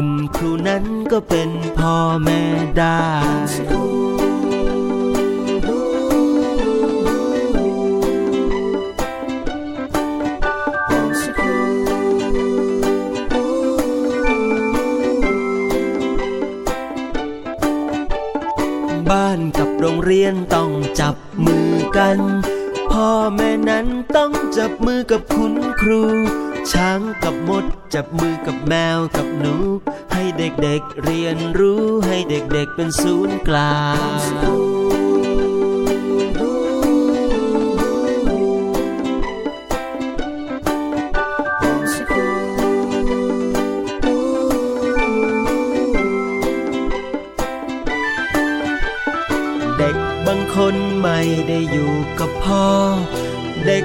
คุณครูนั้นก็เป็นพ่อแม่ได้ บ้านกับโรงเรียนต้องจับมือกัน พ่อแม่นั้นต้องจับมือกับคุณครู ช้างกับมด จับมือกับแมวกับหนู ให้เด็กๆเรียนรู้ให้เด็กๆเป็นศูนย์กลางเด็กบางคนไม่ได้อยู่กับพ่อ เด็ก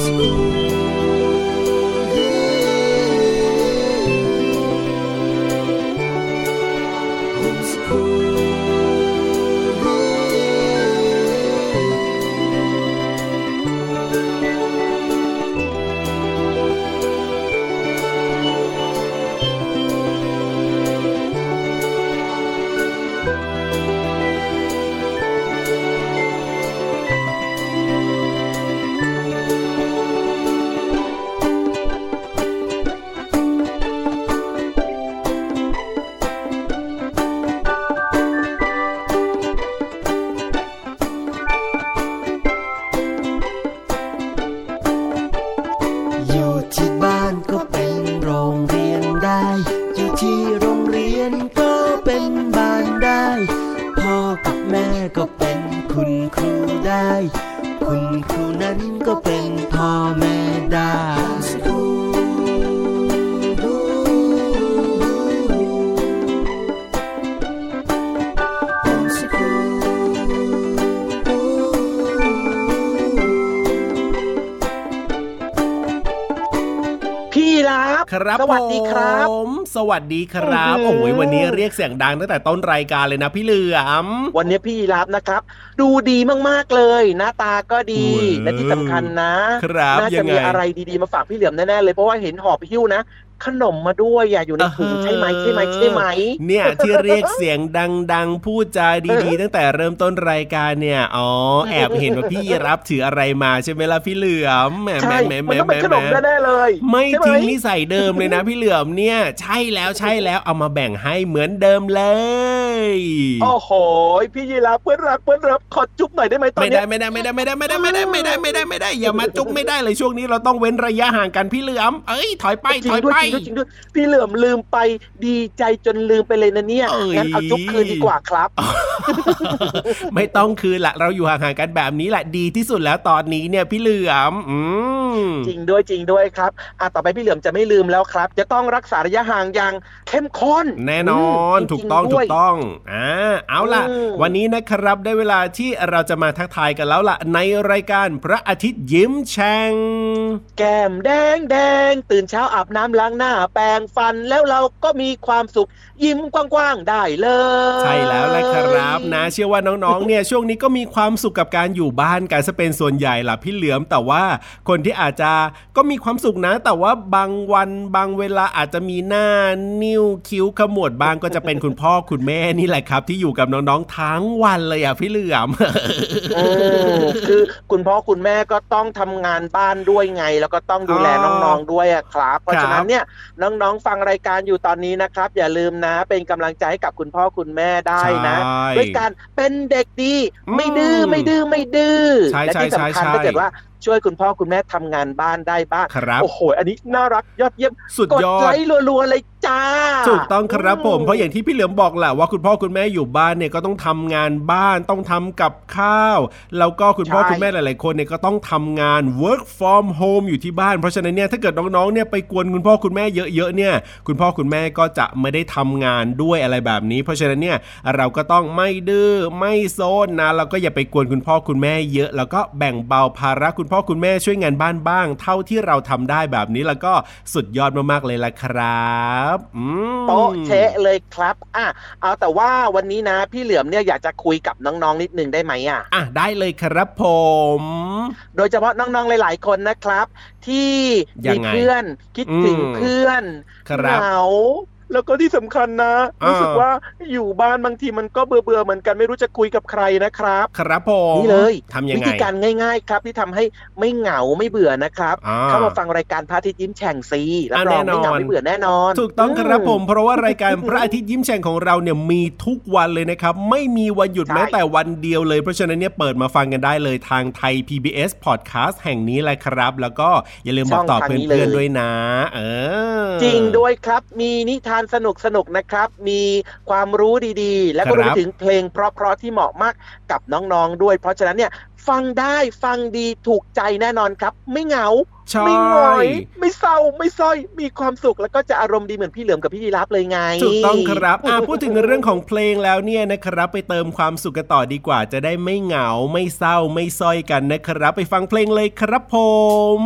คุณครูนั้นก็เป็นพ่อแม่ได้พี่รับ ครับสวัสดีครับ สวัสดีครับอื้อหือโอ้ยวันนี้เรียกเสียงดังตั้งแต่ต้นรายการเลยนะพี่เหลือม วันนี้พี่รับนะครับ ดูดีมากๆเลย หน้าตาก็ดีอืมและที่สำคัญนะครับน่ายัจะงไงมีอะไรดีๆมาฝากพี่เหลือมแน่ๆเลยเพราะว่าเห็นหอบหิ้วนะ ขนมมาด้วยอย่าอยู่ในถุงอ่าฮะใช่ไหมใช่ไหมใช่ไหมเนี่ยที่เรียกเสียงดังๆ พูดจาดีๆ ตั้งแต่เริ่มต้นรายการเนี่ยอ๋อแอบเห็นว่าพี่รับถืออะไรมาใช่ไหมล่ะพี่เหลือมแหมแหมใช่แหมแหมมันต้องแหมเป็นขนมแหมแน่ๆเลย ไม่ใช่หทิ้งนิสัยเดิมเลยนะพี่เหลือมเนี่ย ใช่แล้วใช่แล้วเอามาแบ่งให้เหมือนเดิมเลย โอ้โหพี่ยีราฟเพื่อนรักเพื่อนรักขอจุ๊บหน่อยได้ไหมตอนไม่เนี้ได้ยไม่ได้ไม่ได้ไม่ได้ไม่ได้ไม่ได้ไม่ได้ไม่ได้ไม่ได้อย่ามาจุ๊บไม่ได้เลยช่วงนี้เราต้องเว้นระยะห่างกันพี่เหลือมเอ้ยถอยไปจริถงอยด้วยไปจริงด้วยจริงด้วยพี่เหลือมลืมไปดีใจจนลืมไปเลยนะเนี่ยเอ้ยงั้นเอาจุ๊บคืนดีกว่าครับ ไม่ต้องคืนละเราอยู่ห่างๆกันแบบนี้แหละดีที่สุดแล้วตอนนี้เนี่ยพี่เหลือมอืมจริงด้วยจริงด้วยครับอะต่อไปพี่เหลือมจะไม่ลืมแล้วครับ จะต้องรักษาระยะห่างอย่างเข้มข้น แน่นอนมถูกต้องจริถูๆด้วกยต้องอ่าเอาล่ะอืมวันนี้นะครับได้เวลาที่เราจะมาทักทายกันแล้วล่ะ ในรายการพระอาทิตย์ยิ้มแฉ่งแก้มแดงแดงตื่นเช้าอาบน้ำล้างหน้า แปรงฟันแล้วเราก็มีความสุขยิ้มกว้างๆได้เลย ใช่แล้วแหละครับนะเชื่อว่าน้องๆเนี่ยช่วงนี้ก็มีความสุขกับการอยู่บ้านกันซะเป็นส่วนใหญ่ล่ะพี่เหลือมแต่ว่าคนที่อาจจะก็มีความสุขนะ แต่ว่าบางวันบางเวลาอาจจะมีหน้านิ้วคิ้วขมวดบางก็จะเป็นคุณพ่อคุณแม่นี่แหละครับ ที่อยู่กับน้องๆทั้งวันเลยอะพี่เหลือมอืมคือคุณพ่อคุณแม่ก็ต้องทำงานบ้านด้วยไง แล้วก็ต้องดูแลอ๋อน้องๆด้วยอะครับ เพราะครับฉะนั้นเนี่ยน้องๆฟังรายการอยู่ตอนนี้นะครับ อย่าลืมนะ เป็นกำลังใจให้กับคุณพ่อคุณแม่ได้นะใช่ด้วยการเป็นเด็กดีอืมไม่ดื้อไม่ดื้อไม่ดื้อใช่และที่ใช่สำคัญใช่ถ้าเกิดว่า ช่วยคุณพ่อคุณแม่ทำงานบ้านได้บ้างครับโอ้โห อันนี้น่ารักยอดเยี่ยมสุดกดยอไลดค์รัวๆเลยจ้าถูกต้องครับผมเพราะอย่างที่พี่เหลือมบอกแหละว่าคุณพ่อคุณแม่อยู่บ้านเนี่ยก็ต้องทำงานบ้านต้องทำกับข้าว แล้วก็คุณพ่อใช่คุณแม่หลาย ๆ คนเนี่ยก็ต้องทำงาน work from home อยู่ที่บ้าน เพราะฉะนั้นเนี่ยถ้าเกิดน้องๆเนี่ยไปกวนคุณพ่อคุณแม่เยอะ ๆ เนี่ย คุณพ่อคุณแม่ก็จะไม่ได้ทำงานด้วยอะไรแบบนี้ เพราะฉะนั้นเนี่ยเราก็ต้องไม่ดื้อไม่โซนนะแล้วก็อย่าไปกวนคุณพ่อคุณแม่เยอะ แล้วก็แบ่งเบาภาระคุณพ่อคุณแม่ช่วยงานบ้านบ้าง เท่าที่เราทำได้แบบนี้แล้วก็สุดยอดมากๆเลยละครับอืมโป๊ะเชะเลยครับอะเอาแต่ว่าวันนี้นะ พี่เหลือมเนี่ยอยากจะคุยกับน้องๆนิดนึงได้ไหมอะอะได้เลยครับผม โดยเฉพาะน้องๆหลาย ๆ คนนะครับ ที่ยัมีงไงเพื่อนคิดถึงอืมเพื่อนครับเหงา แล้วก็ที่สำคัญนะอ่ารู้รู้สึกว่าอยู่บ้านบางทีมันก็เบื่อเบื่อๆเหมือนกันไม่รู้จะคุยกับใครนะครับ ครับผมนี่เลยทำยังวิไงธีการง่าย ๆ ครับที่ทำให้ไม่เหงาไม่เบื่อนะครับอ่าเข้ามาฟังรายการพระอาทิตย์ยิ้มแฉ่งซีรับอะรองแน่นอนไม่เหงาไม่เบื่อแน่นอน ถูกต้องครับอืผมเพราะว่ารายการพระอาทิตย์ยิ้มแฉ่งของเราเนี่ยมีทุกวันเลยนะครับ ไม่มีวันหยุดใช่แม้แต่วันเดียวเลยเพราะฉะนั้นเนี่ยเปิดมาฟังกันได้เลยทางไทย PBS Podcast แห่งนี้แหละครับ แล้วก็อย่าลืมบอกต่อเพื่อนๆด้วยนะ เออ จริงด้วยครับมีนิทานสนุกสนุกๆนะครับ มีความรู้ดีๆ แล้วก็ครับรวมไปถึงเพลงเพราะๆที่เหมาะมากกับน้องๆด้วย เพราะฉะนั้นเนี่ยฟังได้ฟังดีถูกใจแน่นอนครับ ไม่เหงาใช่ไม่หงอย ไม่เศร้าไม่ส้อย มีความสุขแล้วก็จะอารมณ์ดีเหมือนพี่เหลือมกับพี่ยีรับเลยไงถูกต้องครับอะพูดถึงเรื่องของเพลงแล้วเนี่ยนะครับ ไปเติมความสุขกันต่อดีกว่า จะได้ไม่เหงา ไม่เศร้าไม่ซ้อยกันนะครับ ไปฟังเพลงเลยครับผม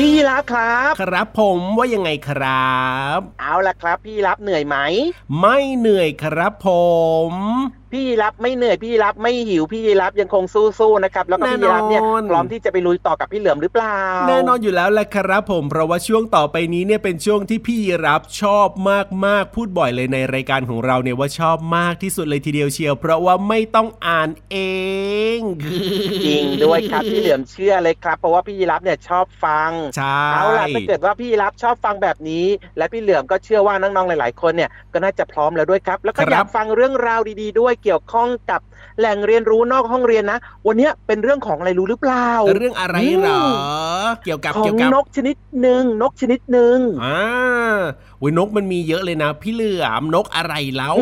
พี่ยีรับครับ ครับผมว่ายังไงครับ เอาละครับ พี่ยีรับเหนื่อยไหม ไม่เหนื่อยครับผมพี่ยีรับไม่เหนื่อยพี่ยีรับไม่หิวพี่ยีรับยังคงสู้ๆนะครับแล้วก็พี่ยีรับเนี่ยแน่นอนพร้อมที่จะไปลุยต่อกับพี่เหลือมหรือเปล่า แน่นอนอยู่แล้วแหละครับผมเพราะว่าช่วงต่อไปนี้เนี่ยเป็นช่วงที่พี่รับชอบมากๆพูดบ่อยเลยในรายการของเราเนี่ยว่าชอบมากที่สุดเลยทีเดียวเชียว เพราะว่าไม่ต้องอ่านเอง จริงด้วยครับพี่เหลือมเชื่อเลยครับ เพราะว่าพี่ยีรับเนี่ยชอบฟังใช่เอาล่ะถ้าเกิดว่าพี่ยีรับชอบฟังแบบนี้ และพี่เหลือมก็เชื่อว่าน้องๆหลาย ๆ คนเนี่ยก็น่าจะพร้อมแล้วด้วยครับ แล้วก็อยากฟังเรื่องราวดี ๆด้วยเกี่ยวข้องกับแหล่งเรียนรู้นอกห้องเรียนนะ วันเนี้ยเป็นเรื่องของอะไรรู้หรือเปล่า เรื่องอะไรเหรอ เกี่ยวกับของเกี่ยวกับนกชนิดหนึ่งนกชนิดหนึ่งอ่าอุ้ยนกมันมีเยอะเลยนะ พี่เหลือมนกอะไรแล้ว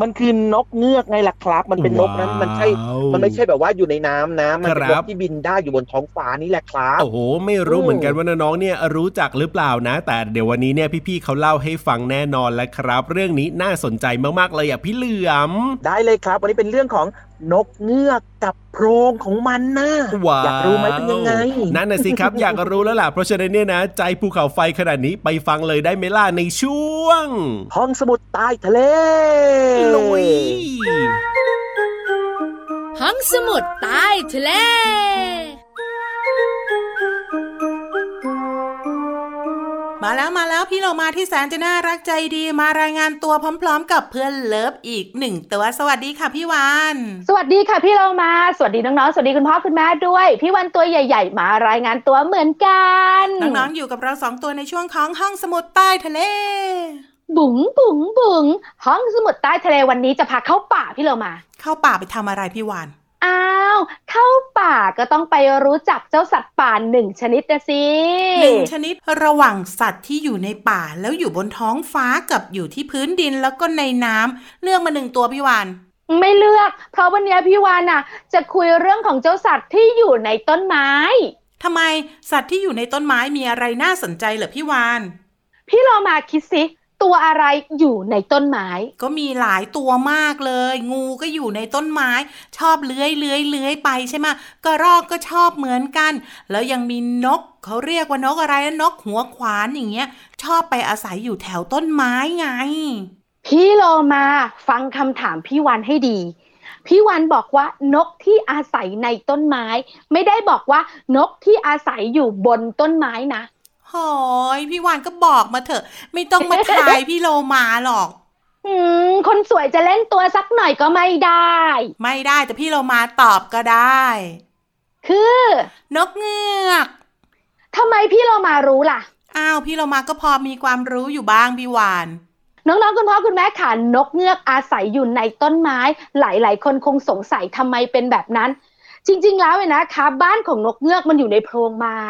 มันคือนกเงือกไงล่ะครับ มันเป็นนกนั้นมันใช่ว้าวมันไม่ใช่แบบว่าอยู่ในน้ำนะมันเป็นคนรักบที่บินได้อยู่บนท้องฟ้านี่แหละครับโอ้โหไม่รู้อืมเหมือนกันว่าน้องๆเนี่ยรู้จักหรือเปล่านะ แต่เดี๋ยววันนี้เนี่ยพี่ๆเขาเล่าให้ฟังแน่นอนแล้วครับ เรื่องนี้น่าสนใจมากๆเลยอะพี่เหลือมได้เลยครับวันนี้เป็นเรื่องของนกเงือกกับโพรงของมันนะว้าวอยากรู้ไหมเป็นยังไง นั่นน่ะสิครับ อยากรู้แล้วล่ะ เพราะฉะนั้นเนี่ยนะ ใจภูเขาไฟขนาดนี้ไปฟังเลยได้ไหมล่ะในช่วง ห้องสมุดใต้ทะเลลุยห้องสมุดใต้ทะเล มาแล้วมาแล้วพี่เรามาที่แสนจะน่ารักใจดีมารายงานตัวพร้อม ๆ กับเพื่อนเลิฟอีกหนึ่งตัวสวัสดีค่ะพี่วานสวัสดีค่ะพี่เรามา สวัสดีน้องๆสวัสดีคุณพ่อคุณแม่ด้วย พี่วันตัวใหญ่ ๆ มารายงานตัวเหมือนกันน้องๆอยู่กับเราสองตัวในช่วงของห้องสมุดใต้ทะเลบุ๋งบุ๋งบุ๋งห้องสมุดใต้ทะเลวันนี้จะพาเข้าป่าพี่เรามา เข้าป่าไปทำอะไรพี่วาน อ้าว เข้าป่าก็ต้องไปรู้จักเจ้าสัตว์ป่าหนึ่งชนิดนะสิหนึ่งชนิดระหว่างสัตว์ที่อยู่ในป่าแล้วอยู่บนท้องฟ้ากับอยู่ที่พื้นดินแล้วก็ในน้ำเลือกมาหนึ่งตัวพี่วานไม่เลือก เพราะวันนี้พี่วานน่ะ จะคุยเรื่องของเจ้าสัตว์ที่อยู่ในต้นไม้ทำไมสัตว์ที่อยู่ในต้นไม้มีอะไรน่าสนใจเหรอพี่วาน พี่เรามาคิดสิ ตัวอะไรอยู่ในต้นไม้ ก็มีหลายตัวมากเลย งูก็อยู่ในต้นไม้ ชอบเลื้อยเลื้อยเลื้อยไปใช่ไหมกระรอกก็ชอบเหมือนกัน แล้วยังมีนกเขาเรียกว่านกอะไรนะนกหัวขวานอย่างเงี้ย ชอบไปอาศัยอยู่แถวต้นไม้ไง พี่โลมาฟังคำถามพี่วันให้ดีพี่วันบอกว่านกที่อาศัยในต้นไม้ ไม่ได้บอกว่านกที่อาศัยอยู่บนต้นไม้นะ หอยพี่วานก็บอกมาเถอะ ไม่ต้องมาทายพี่โลมาหรอกอืมคนสวยจะเล่นตัวสักหน่อยก็ไม่ได้ ไม่ได้แต่พี่โลมาตอบก็ได้ คือ นกเงือกทำไมพี่โลมารู้ล่ะ อ้าวพี่โลมาก็พอมีความรู้อยู่บ้างพี่วานน้องๆ คุณพ่อคุณแม่ค่ะนกเงือกอาศัยอยู่ในต้นไม้ หลายๆ คนคงสงสัยทำไมเป็นแบบนั้น จริง ๆ แล้วเนี่ยนะคะ บ้านของนกเงือกมันอยู่ในโพรงไม้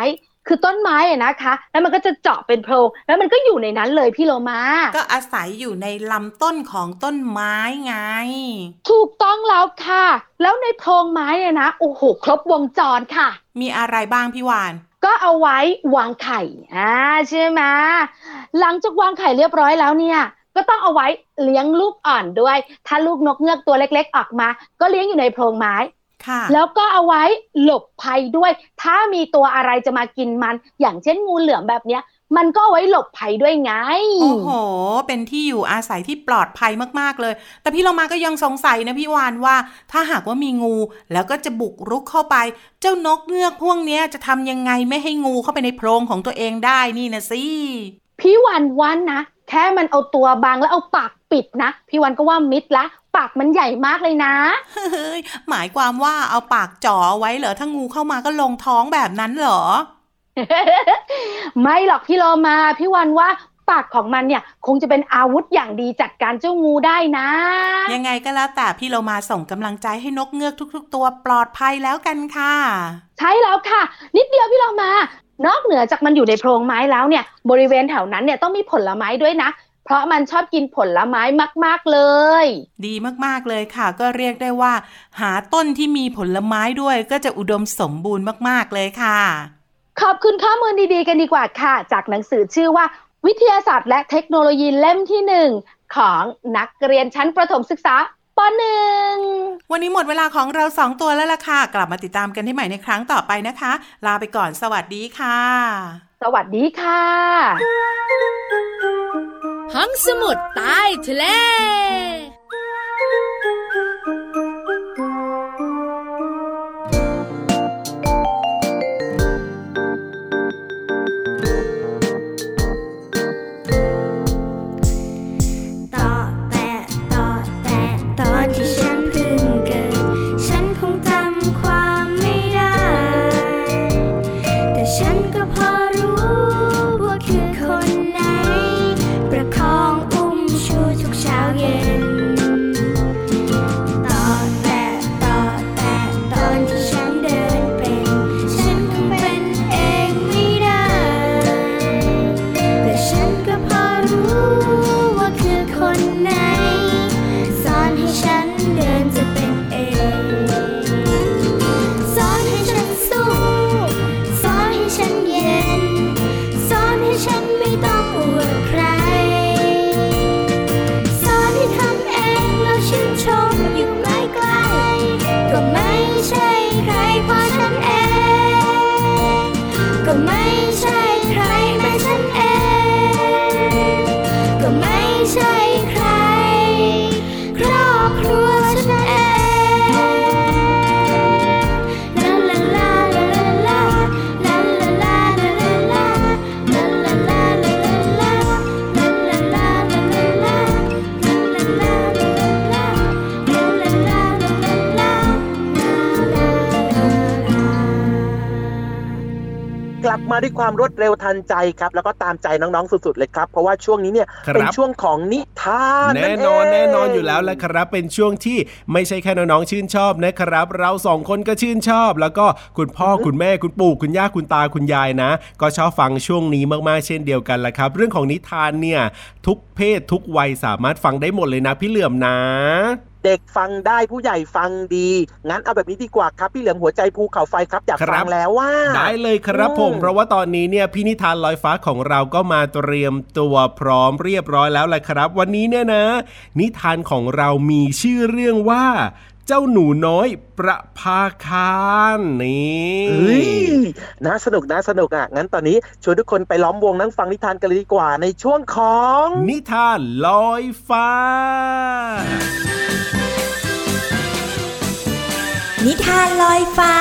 คือต้นไม้อะนะคะ แล้วมันก็จะเจาะเป็นโพรงแล้วมันก็อยู่ในนั้นเลยพี่โลมา ก็อาศัยอยู่ในลำต้นของต้นไม้ไง ถูกต้องแล้วค่ะ แล้วในโพรงไม้เนี่ยนะโอ้โหครบวงจรค่ะ มีอะไรบ้างพี่วาน ก็เอาไว้วางไข่อ่าใช่ไหมหลังจากวางไข่เรียบร้อยแล้วเนี่ยก็ต้องเอาไว้เลี้ยงลูกอ่อนด้วย ถ้าลูกนกเงือกตัวเล็ก ๆ ออกมา ก็เลี้ยงอยู่ในโพรงไม้ แล้วก็เอาไว้หลบภัยด้วย ถ้ามีตัวอะไรจะมากินมัน อย่างเช่นงูเหลือมแบบเนี้ย มันก็ไว้หลบภัยด้วยไง โอ้โห เป็นที่อยู่อาศัยที่ปลอดภัยมากๆเลย แต่พี่เรามาก็ยังสงสัยนะพี่วานว่า ถ้าหากว่ามีงู แล้วก็จะบุกรุกเข้าไป เจ้านกเงือกพวกนี้จะทำยังไงไม่ให้งูเข้าไปในโพรงของตัวเองได้นี่นะสิ พี่วันวันนะแค่มันเอาตัวบางแล้วเอาปากปิดนะ พี่วันก็ว่ามิดละปากมันใหญ่มากเลยนะเฮ้ยหมายความว่าเอาปากจ่อไว้เหรอถ้างูเข้ามาก็ลงท้องแบบนั้นเหรอ ไม่หรอกพี่โลมาพี่วันว่าปากของมันเนี่ยคงจะเป็นอาวุธอย่างดีจัดการเจ้างูได้นะ ยังไงก็แล้วแต่พี่โลมาส่งกำลังใจให้นกเงือกทุก ๆ ตัวปลอดภัยแล้วกันค่ะ ใช่แล้วค่ะ นิดเดียวพี่โลมา นอกเหนือจากมันอยู่ในโพรงไม้แล้วเนี่ย บริเวณแถวนั้นเนี่ยต้องมีผลไม้ด้วยนะ เพราะมันชอบกินผลไม้มาก ๆเลย ดีมากๆเลยค่ะ ก็เรียกได้ว่า หาต้นที่มีผลไม้ด้วยก็จะอุดมสมบูรณ์มากๆเลยค่ะ ขอบคุณข้อมูลดีๆกันดีกว่าค่ะ จากหนังสือชื่อว่า วิทยาศาสตร์และเทคโนโลยีเล่มที่หนึ่งของนักเรียนชั้นประถมศึกษา ปหนึ่งวันนี้หมดเวลาของเราสองตัวแล้วล่ะค่ะ กลับมาติดตามกันได้ใหม่ในครั้งต่อไปนะคะ ลาไปก่อนสวัสดีค่ะ สวัสดีค่ะ ห้องสมุดใต้ทะเล ด้วยความรวดเร็วทันใจครับ แล้วก็ตามใจน้องๆสุดๆเลยครับ เพราะว่าช่วงนี้เนี่ยครับเป็นช่วงของนิทานแน่เงนอนแน่นอนอยู่แล้วแหละครับ เป็นช่วงที่ไม่ใช่แค่น้องๆชื่นชอบนะครับ เราสองคนก็ชื่นชอบ แล้วก็คุณพ่อคุณแม่คุณปู่คุณย่าคุณตาคุณยายนะ ก็ชอบฟังช่วงนี้มากๆเช่นเดียวกันแหละครับ เรื่องของนิทานเนี่ยทุกเพศทุกวัยสามารถฟังได้หมดเลยนะพี่เหลื่อมนะ เด็กฟังได้ผู้ใหญ่ฟังดี งั้นเอาแบบนี้ดีกว่าครับ พี่เหลือมหัวใจภูเขาไฟครับอยากครัฟับงแล้วว่า ได้เลยครับอืมผม เพราะว่าตอนนี้เนี่ยพี่นิทานลอยฟ้าของเราก็มาเตรียมตัวพร้อมเรียบร้อยแล้วแหละครับ วันนี้เนี่ยนะ นิทานของเรามีชื่อเรื่องว่า เจ้าหนูน้อยประภาคารนี่เฮ้ยน่าสนุกน่าสนุกอะ งั้นตอนนี้ชวนทุกคนไปล้อมวงนั่งฟังนิทานกันเลยดีกว่าในช่วงของ นิทานลอยฟ้า นิทานลอยฟ้า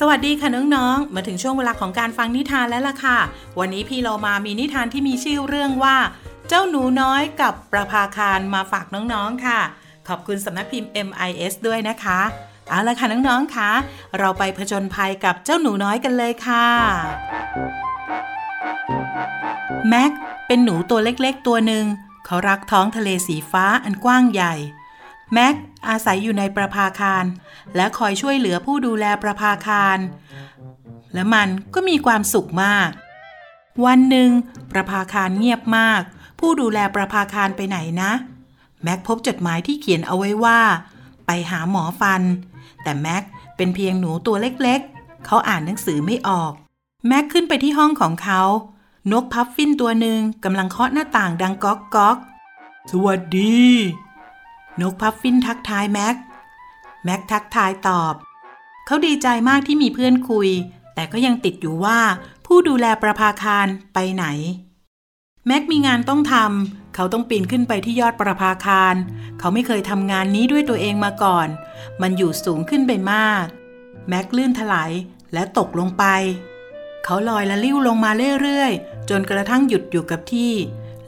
สวัสดีค่ะน้องๆ มาถึงช่วงเวลาของการฟังนิทานแล้วล่ะค่ะ วันนี้พี่เรามามีนิทานที่มีชื่อเรื่องว่า เจ้าหนูน้อยกับประภาคารมาฝากน้องๆค่ะ ขอบคุณสำนักพิมพ์ MIS ด้วยนะคะ เอาละค่ะน้องๆค่ะ เราไปผจญภัยกับเจ้าหนูน้อยกันเลยค่ะ แม็กเป็นหนูตัวเล็กๆตัวหนึ่งเขารักท้องทะเลสีฟ้าอันกว้างใหญ่ แม็กอาศัยอยู่ในประภาคาร และคอยช่วยเหลือผู้ดูแลประภาคาร และมันก็มีความสุขมาก วันหนึ่ง ประภาคารเงียบมาก ผู้ดูแลประภาคารไปไหนนะ แม็กพบจดหมายที่เขียนเอาไว้ว่า ไปหาหมอฟัน แต่แม็กเป็นเพียงหนูตัวเล็กๆ เขาอ่านหนังสือไม่ออก แม็กขึ้นไปที่ห้องของเขา นกพัฟฟินตัวหนึ่งกำลังเคาะหน้าต่างดังก๊อกก๊อกสวัสดี นกพัฟฟินทักทายแม็ก แม็กทักทายตอบ เขาดีใจมากที่มีเพื่อนคุย แต่ก็ยังติดอยู่ว่า ผู้ดูแลประภาคารไปไหน แม็กมีงานต้องทำ เขาต้องปีนขึ้นไปที่ยอดประภาคาร เขาไม่เคยทำงานนี้ด้วยตัวเองมาก่อน มันอยู่สูงขึ้นไปมาก แม็กลื่นถลายและตกลงไป เขาลอยละลิ้วลงมาเรื่อยๆ จนกระทั่งหยุดอยู่กับที่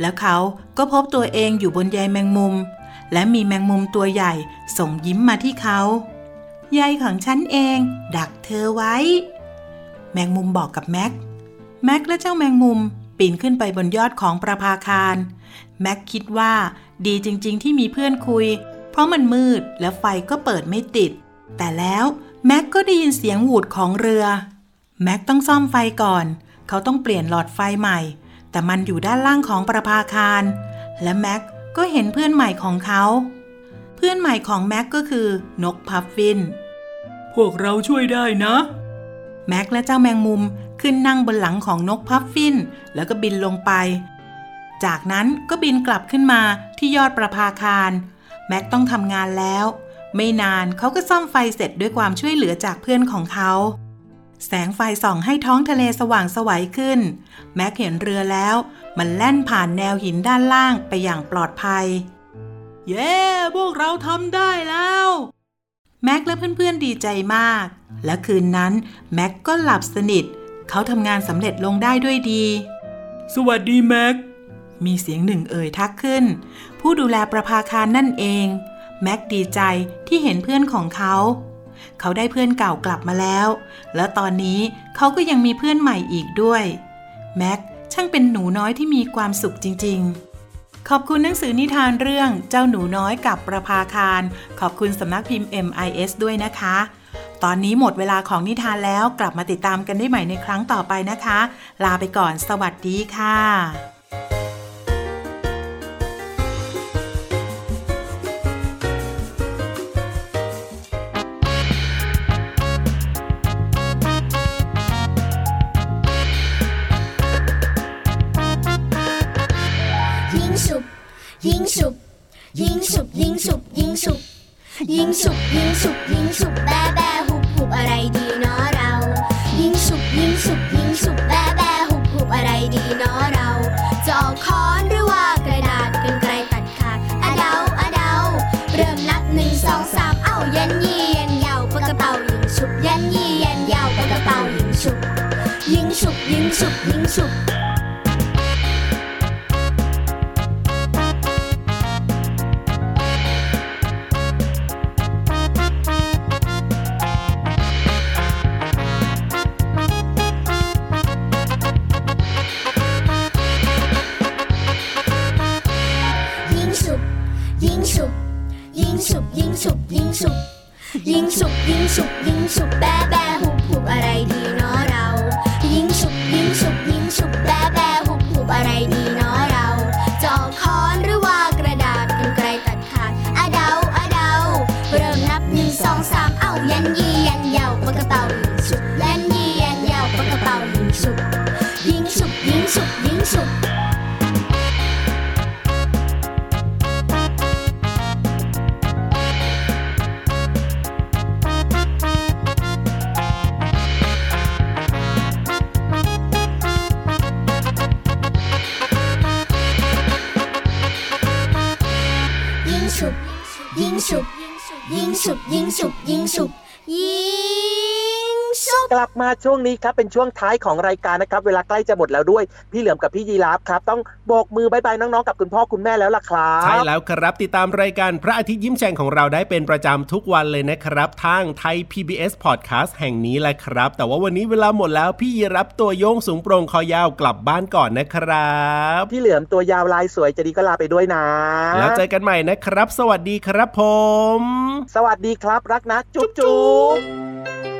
แล้วเขาก็พบตัวเองอยู่บนใยแมงมุม และมีแมงมุมตัวใหญ่ส่งยิ้มมาที่เขาใยของฉันเอง ดักเธอไว้ แมงมุมบอกกับแม็ก แม็กและเจ้าแมงมุมปีนขึ้นไปบนยอดของประภาคาร แม็กคิดว่าดีจริงๆ ที่มีเพื่อนคุย เพราะมันมืดและไฟก็เปิดไม่ติด แต่แล้วแม็กก็ได้ยินเสียงหวูดของเรือ แม็กต้องซ่อมไฟก่อน เขาต้องเปลี่ยนหลอดไฟใหม่ แต่มันอยู่ด้านล่างของประภาคาร และแม็ก ก็เห็นเพื่อนใหม่ของเขา เพื่อนใหม่ของแม็กก็คือนกพัฟฟิน พวกเราช่วยได้นะ แม็กและเจ้าแมงมุมขึ้นนั่งบนหลังของนกพัฟฟิน แล้วก็บินลงไป จากนั้นก็บินกลับขึ้นมาที่ยอดประภาคาร แม็กต้องทำงานแล้ว ไม่นานเขาก็ซ่อมไฟเสร็จด้วยความช่วยเหลือจากเพื่อนของเขาแสงไฟส่องให้ท้องทะเลสว่างไสวขึ้น แม็กเห็นเรือแล้วมันแล่นผ่านแนวหินด้านล่างไปอย่างปลอดภัย เย้พวกเราทำได้แล้ว แม็กและเพื่อนๆดีใจมาก และคืนนั้น แม็กก็หลับสนิท เขาทำงานสำเร็จลงได้ด้วยดี สวัสดีแม็ก มีเสียงหนึ่งเอ่ยทักขึ้น ผู้ดูแลประภาคารนั่นเอง แม็กดีใจที่เห็นเพื่อนของเขาเขาได้เพื่อนเก่ากลับมาแล้ว และตอนนี้เขาก็ยังมีเพื่อนใหม่อีกด้วย แม็ก ช่างเป็นหนูน้อยที่มีความสุขจริง ๆ ขอบคุณหนังสือนิทานเรื่องเจ้าหนูน้อยกับประภาคาร ขอบคุณสำนักพิมพ์ MIS ด้วยนะคะ ตอนนี้หมดเวลาของนิทานแล้วกลับมาติดตามกันได้ใหม่ในครั้งต่อไปนะคะ ลาไปก่อนสวัสดีค่ะ ฉุบยิงฉุบยิงฉุบยิงฉุบยิงฉุบยิงฉุบยิงฉุบยิงฉุบแบแบหุบหุบอะไรดีเนาะเรา ยิงฉุบยิงฉุบยิงฉุบแบแบหุบหุบอะไรดีเนาะเรา ยิงฉุบยิงฉุบยิงฉุบยิงฉุบยิงฉุบยิงฉุบยิงฉุบแบแบหุบหุบอะไรดีเนาะเรา ยิงฉุบยิงฉุบยิงฉุบแบแบหุบหุบอะไรดีเนาะ 英雄英雄英雄一 บยิงฉุบยิงฉุบกลับมาช่วงนี้ครับเป็นช่วงท้ายของรายการนะครับเวลาใกล้จะหมดแล้วด้วย พี่เหลือมกับพี่ยีราฟครับ ต้องโบกมือบายบายน้องๆกับคุณพ่อคุณแม่แล้วล่ะครับใช่แล้วครับติดตามรายการพระอาทิตย์ยิ้มแฉ่งของเราได้เป็นประจำทุกวันเลยนะครับ ทางไทย PBS Podcast แห่งนี้แหละครับ แต่ว่าวันนี้เวลาหมดแล้วพี่ยีรับตัวโยงสูงโปร่งคอยาวกลับบ้านก่อนนะครับ พี่เหลือมตัวยาวลายสวยจะดีก็ลาไปด้วยนะ แล้วเจอกันใหม่นะครับ สวัสดีครับผม สวัสดีครับรักนะ จุ๊บจุ๊บ